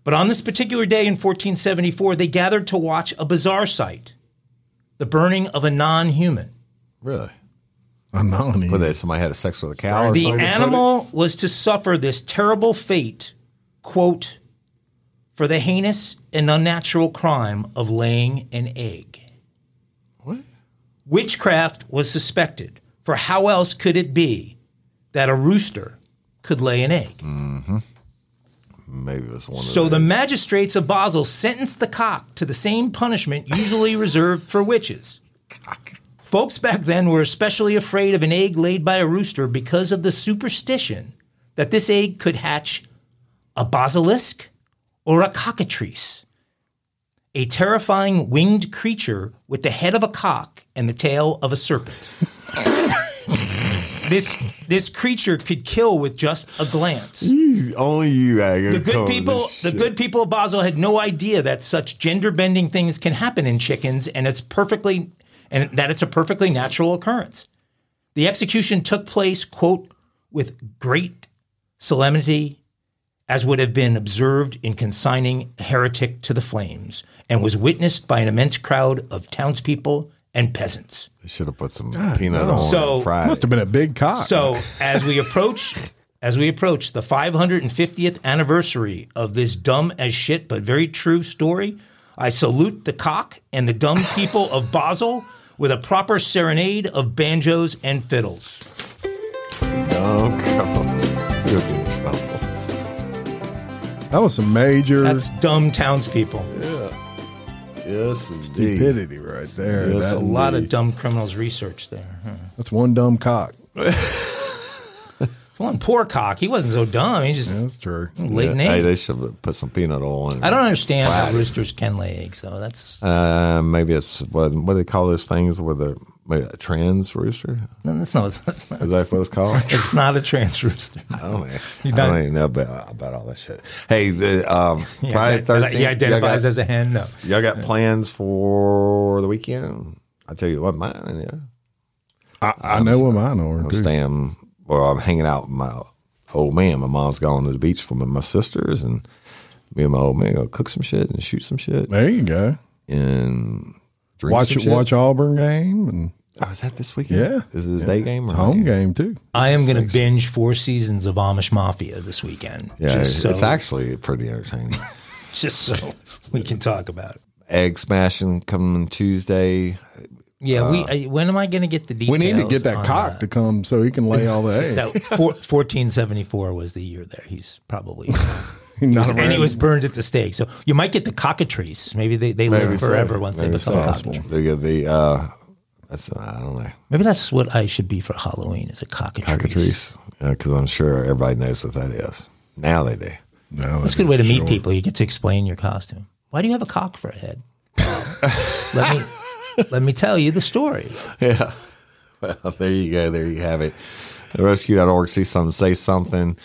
But on this particular day in 1474, they gathered to watch a bizarre sight the burning of a non human. really? Anonymous. Whether they- somebody had a sex with a cow or The something? animal was to suffer this terrible fate, quote, for the heinous and unnatural crime of laying an egg. Witchcraft was suspected, for how else could it be that a rooster could lay an egg? Mm-hmm. Maybe it was one of So the magistrates of Basel sentenced the cock to the same punishment usually reserved for witches. Folks back then were especially afraid of an egg laid by a rooster because of the superstition that this egg could hatch a basilisk or a cockatrice, a terrifying winged creature with the head of a cock and the tail of a serpent. this this creature could kill with just a glance. You- only you. uh, The good people, the good people of Basel had no idea that such gender bending things can happen in chickens, and it's perfectly, and that it's a perfectly natural occurrence. The execution took place, quote, with great solemnity, as would have been observed in consigning a heretic to the flames, and was witnessed by an immense crowd of townspeople and peasants. They should have put some peanut on So- and fried. Must have been a big cock. So as we approach, as we approach the 550th anniversary of this dumb as shit but very true story, I salute the cock and the dumb people of Basel with a proper serenade of banjos and fiddles. Oh, God. That was some major That's dumb townspeople. Yeah. Yes, indeed. stupidity right there. Yes, That- A lot of dumb criminals research there. Huh. that's one dumb cock. One poor cock. He wasn't so dumb. He just That's true. laid an Hey, they should have put some peanut oil on it. I don't understand how roosters can lay eggs, though. That's Uh, maybe it's what, what do they call those things where the maybe a trans rooster? no, that's not. That's not Is that what it's called? it's not a trans rooster. I don't know. You I don't even know about, about all that shit. Hey, the um, Yeah, Friday that- thirteenth. He identifies as a hen. No. Y'all got plans for the weekend? I tell you what, mine. Yeah, I, I know what mine are. I'm too. staying, or I'm hanging out with my old man. My mom's gone to the beach with my sisters, and me and my old man go cook some shit and shoot some shit There you go. and drink Watch some it. shit. Watch Auburn game and Oh, is that this weekend? yeah, this Is it his Yeah. day game? It's or home night game too. I am going to binge four seasons of Amish Mafia this weekend. Yeah, just it's so, actually pretty entertaining. just so we can talk about it. Egg smashing coming Tuesday. Yeah, we. Uh, I, when am I going to get the details? We need to get that on cock to come so he can lay all the eggs. That four, 1474 was the year there. He's probably Not and he was burned at the stake. So you might get the cockatrice. Maybe they, they Maybe live so. forever once Maybe they become so. cockatrice. They get the uh, that's I don't know Maybe that's what I should be for Halloween is a cockatrice. cockatrice because I'm sure everybody knows what that is. Now they do. No, That's a good way to meet people. You get to explain your costume. Why do you have a cock for a head? let me let me tell you the story. Yeah. Well, there you go. There you have it. The rescue.org, see something, say something.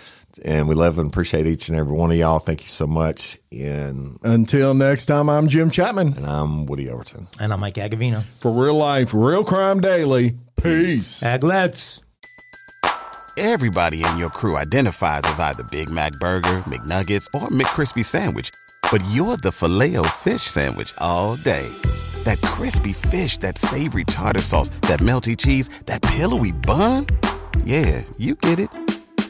And we love and appreciate each and every one of y'all. Thank you so much. And, Until next time, I'm Jim Chapman and I'm Woody Overton. And I'm Mike Agovino. for Real Life, Real Crime Daily. Peace. Aglets. Everybody in your crew identifies as either Big Mac Burger, McNuggets, or McCrispy Sandwich. But you're the filet fish Sandwich all day. That crispy fish, that savory tartar sauce, that melty cheese, that pillowy bun. Yeah, you get it.